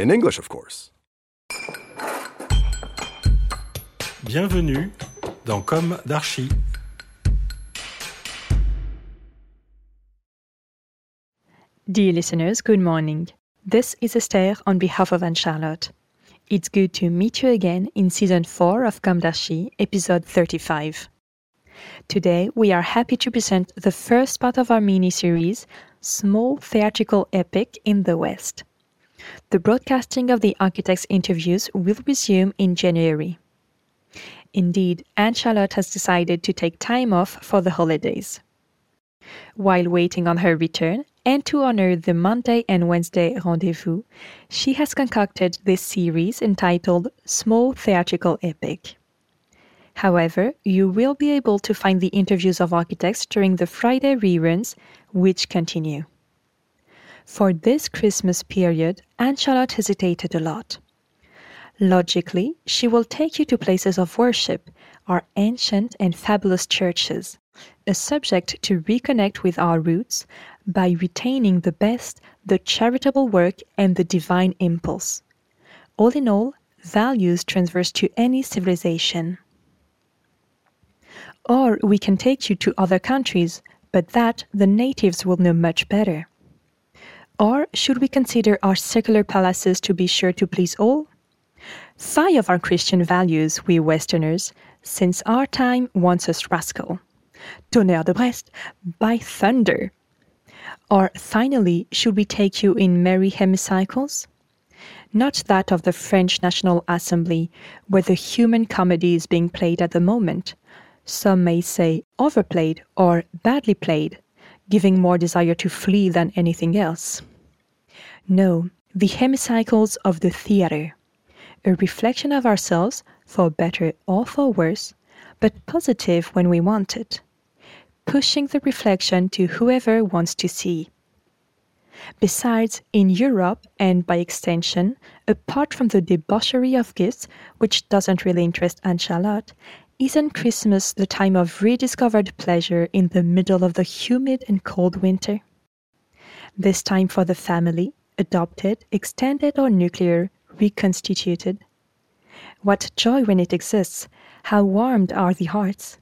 In English, of course. Bienvenue dans Comme d'Archi. Dear listeners, good morning. This is Esther on behalf of Anne Charlotte. It's good to meet you again in season 4 of Comme d'Archi, episode 35. Today, we are happy to present the first part of our mini series, Small Theatrical Epic in the West. The broadcasting of the architects' interviews will resume in January. Indeed, Anne Charlotte has decided to take time off for the holidays. While waiting on her return, and to honor the Monday and Wednesday rendezvous, she has concocted this series entitled Small Theatrical Epic. However, you will be able to find the interviews of architects during the Friday reruns, which continue. For this Christmas period, Anne Charlotte hesitated a lot. Logically, she will take you to places of worship, our ancient and fabulous churches, a subject to reconnect with our roots by retaining the best, the charitable work, and the divine impulse. All in all, values transverse to any civilization. Or we can take you to other countries, but that the natives will know much better. Or should we consider our secular palaces to be sure to please all? Five of our Christian values, we Westerners, since our time wants us rascal. Tonnerre de Brest, by thunder! Or finally, should we take you in merry hemicycles? Not that of the French National Assembly, where the human comedy is being played at the moment. Some may say overplayed or badly played, giving more desire to flee than anything else. No, the hemicycles of the theatre, a reflection of ourselves, for better or for worse, but positive when we want it, pushing the reflection to whoever wants to see. Besides, in Europe, and by extension, apart from the debauchery of gifts, which doesn't really interest Anne Charlotte, isn't Christmas the time of rediscovered pleasure in the middle of the humid and cold winter? This time for the family, adopted, extended, or nuclear, reconstituted. What joy when it exists! How warmed are the hearts!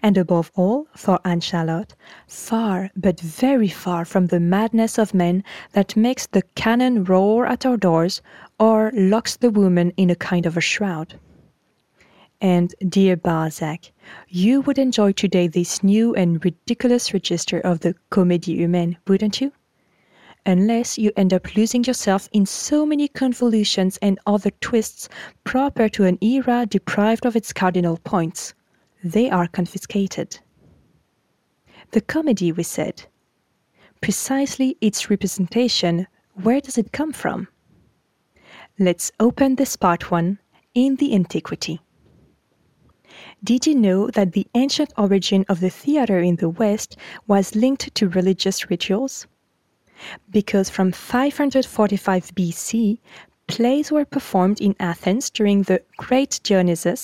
And above all, for Anne Charlotte, far, but very far from the madness of men that makes the cannon roar at our doors or locks the woman in a kind of a shroud. And, dear Balzac, you would enjoy today this new and ridiculous register of the Comédie Humaine, wouldn't you? Unless you end up losing yourself in so many convolutions and other twists proper to an era deprived of its cardinal points. They are confiscated. The comedy, we said. Precisely its representation, where does it come from? Let's open this part one in the antiquity. Did you know that the ancient origin of the theater in the West was linked to religious rituals? Because from 545 BC, plays were performed in Athens during the Great Dionysia,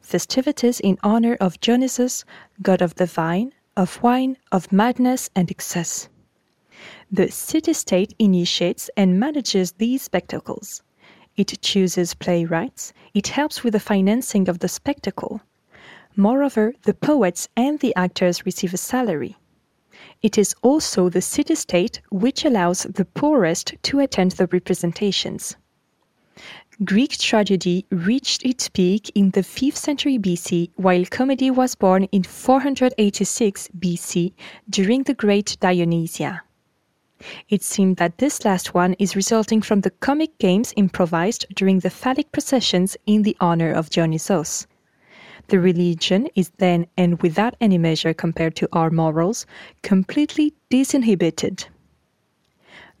festivities in honor of Dionysus, god of the vine, of wine, of madness, and excess. The city state initiates and manages these spectacles. It chooses playwrights, it helps with the financing of the spectacle. Moreover, the poets and the actors receive a salary. It is also the city state which allows the poorest to attend the representations. Greek tragedy reached its peak in the 5th century BC, while comedy was born in 486 BC during the Great Dionysia. It seemed that this last one is resulting from the comic games improvised during the phallic processions in the honor of Dionysos. The religion is then, and without any measure compared to our morals, completely disinhibited.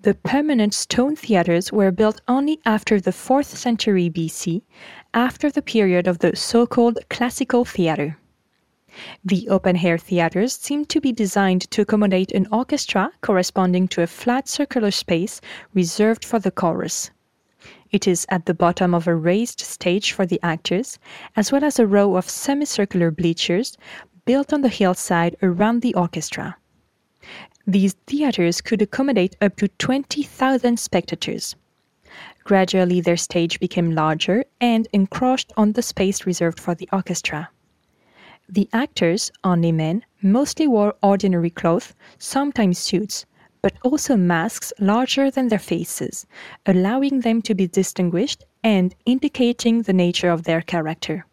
the permanent stone theaters were built only after the 4th century BC, after the period of the so called classical theater. The open air theaters seem to be designed to accommodate an orchestra corresponding to a flat circular space reserved for the chorus. It is at the bottom of a raised stage for the actors, as well as a row of semicircular bleachers built on the hillside around the orchestra. These theaters could accommodate up to 20,000 spectators. Gradually, their stage became larger and encroached on the space reserved for the orchestra. The actors, only men, mostly wore ordinary clothes, sometimes suits, but also masks larger than their faces, allowing them to be distinguished and indicating the nature of their character.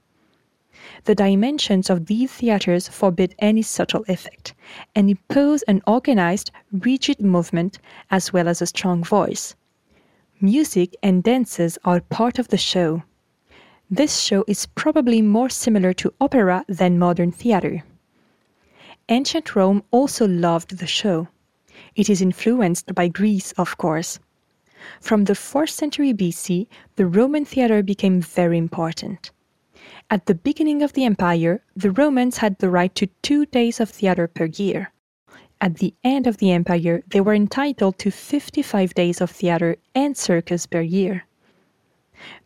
The dimensions of these theaters forbid any subtle effect, and impose an organized, rigid movement as well as a strong voice. Music and dances are part of the show. This show is probably more similar to opera than modern theater. Ancient Rome also loved the show. It is influenced by Greece, of course. From the 4th century BC, the Roman theater became very important. At the beginning of the empire, the Romans had the right to two days of theater per year. At the end of the empire, they were entitled to 55 days of theater and circus per year.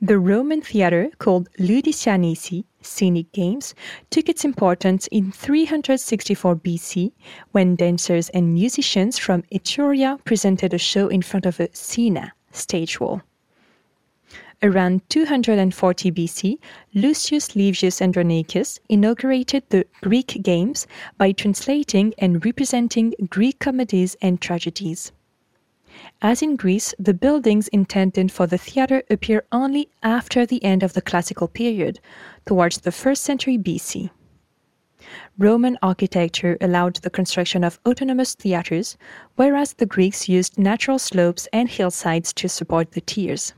The Roman theater, called Ludi scaenici, scenic games, took its importance in 364 BC when dancers and musicians from Etruria presented a show in front of a scena, stage wall. Around 240 BC, Lucius Livius Andronicus inaugurated the Greek games by translating and representing Greek comedies and tragedies. As in Greece, the buildings intended for the theater appear only after the end of the classical period, towards the 1st century BC. Roman architecture allowed the construction of autonomous theaters, whereas the Greeks used natural slopes and hillsides to support the tiers.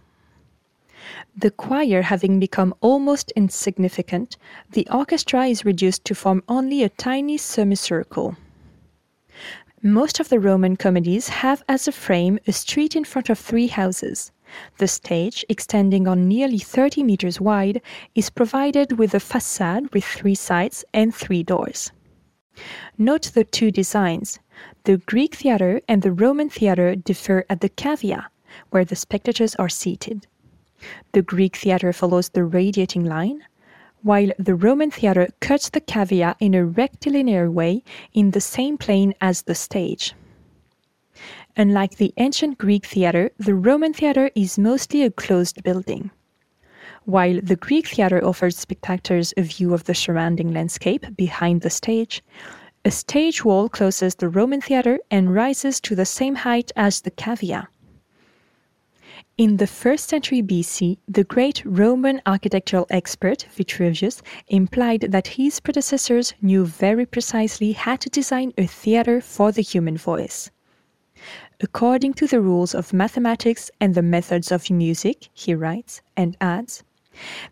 The choir having become almost insignificant, the orchestra is reduced to form only a tiny semicircle. Most of the Roman comedies have as a frame a street in front of three houses. The stage, extending on nearly 30 meters wide, is provided with a facade with three sides and three doors. Note the two designs. The Greek theater and the Roman theater differ at the cavea, where the spectators are seated. The Greek theater follows the radiating line, while the Roman theatre cuts the cavea in a rectilinear way in the same plane as the stage. Unlike the ancient Greek theatre, the Roman theatre is mostly a closed building. While the Greek theatre offers spectators a view of the surrounding landscape behind the stage, a stage wall closes the Roman theatre and rises to the same height as the cavea. In the first century BC, the great Roman architectural expert Vitruvius implied that his predecessors knew very precisely how to design a theater for the human voice. According to the rules of mathematics and the methods of music, he writes and adds,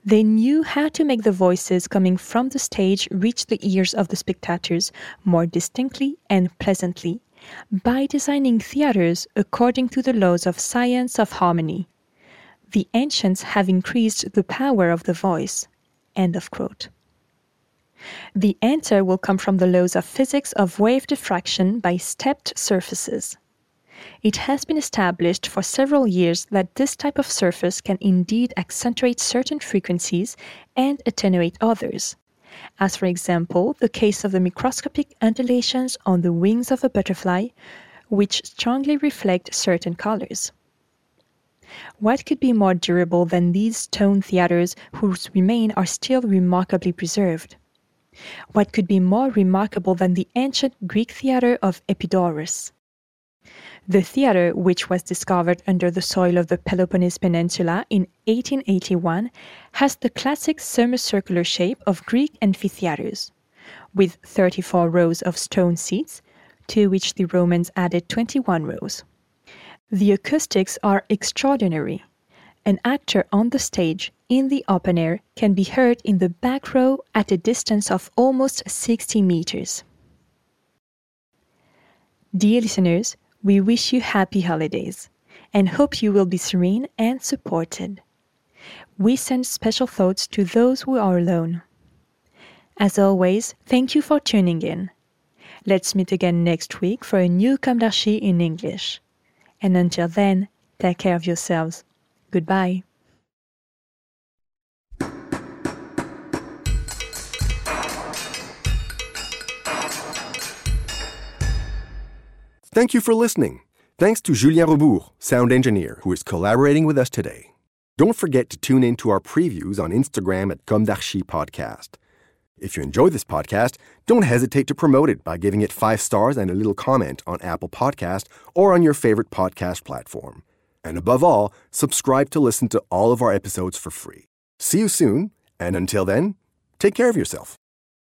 they knew how to make the voices coming from the stage reach the ears of the spectators more distinctly and pleasantly by designing theaters according to the laws of science of harmony. The ancients have increased the power of the voice. End of quote. The answer will come from the laws of physics of wave diffraction by stepped surfaces. It has been established for several years that this type of surface can indeed accentuate certain frequencies and attenuate others as for example the case of the microscopic undulations on the wings of a butterfly, which strongly reflect certain colors. What could be more durable than these stone theaters whose remains are still remarkably preserved? What could be more remarkable than the ancient Greek theater of Epidaurus? The theater, which was discovered under the soil of the Peloponnese Peninsula in 1881, has the classic semicircular shape of Greek amphitheaters, with 34 rows of stone seats, to which the Romans added 21 rows. The acoustics are extraordinary. An actor on the stage in the open air can be heard in the back row at a distance of almost 60 meters. Dear listeners, We wish you happy holidays and hope you will be serene and supported. We send special thoughts to those who are alone. As always, thank you for tuning in. Let's meet again next week for a new d'Archi in English. And until then, take care of yourselves. Goodbye. Thank you for listening. Thanks to Julien Rebours, sound engineer, who is collaborating with us today. Don't forget to tune in to our previews on Instagram at Comme d'Archi Podcast. If you enjoy this podcast, don't hesitate to promote it by giving it five stars and a little comment on Apple Podcast or on your favorite podcast platform. And above all, subscribe to listen to all of our episodes for free. See you soon, and until then, take care of yourself.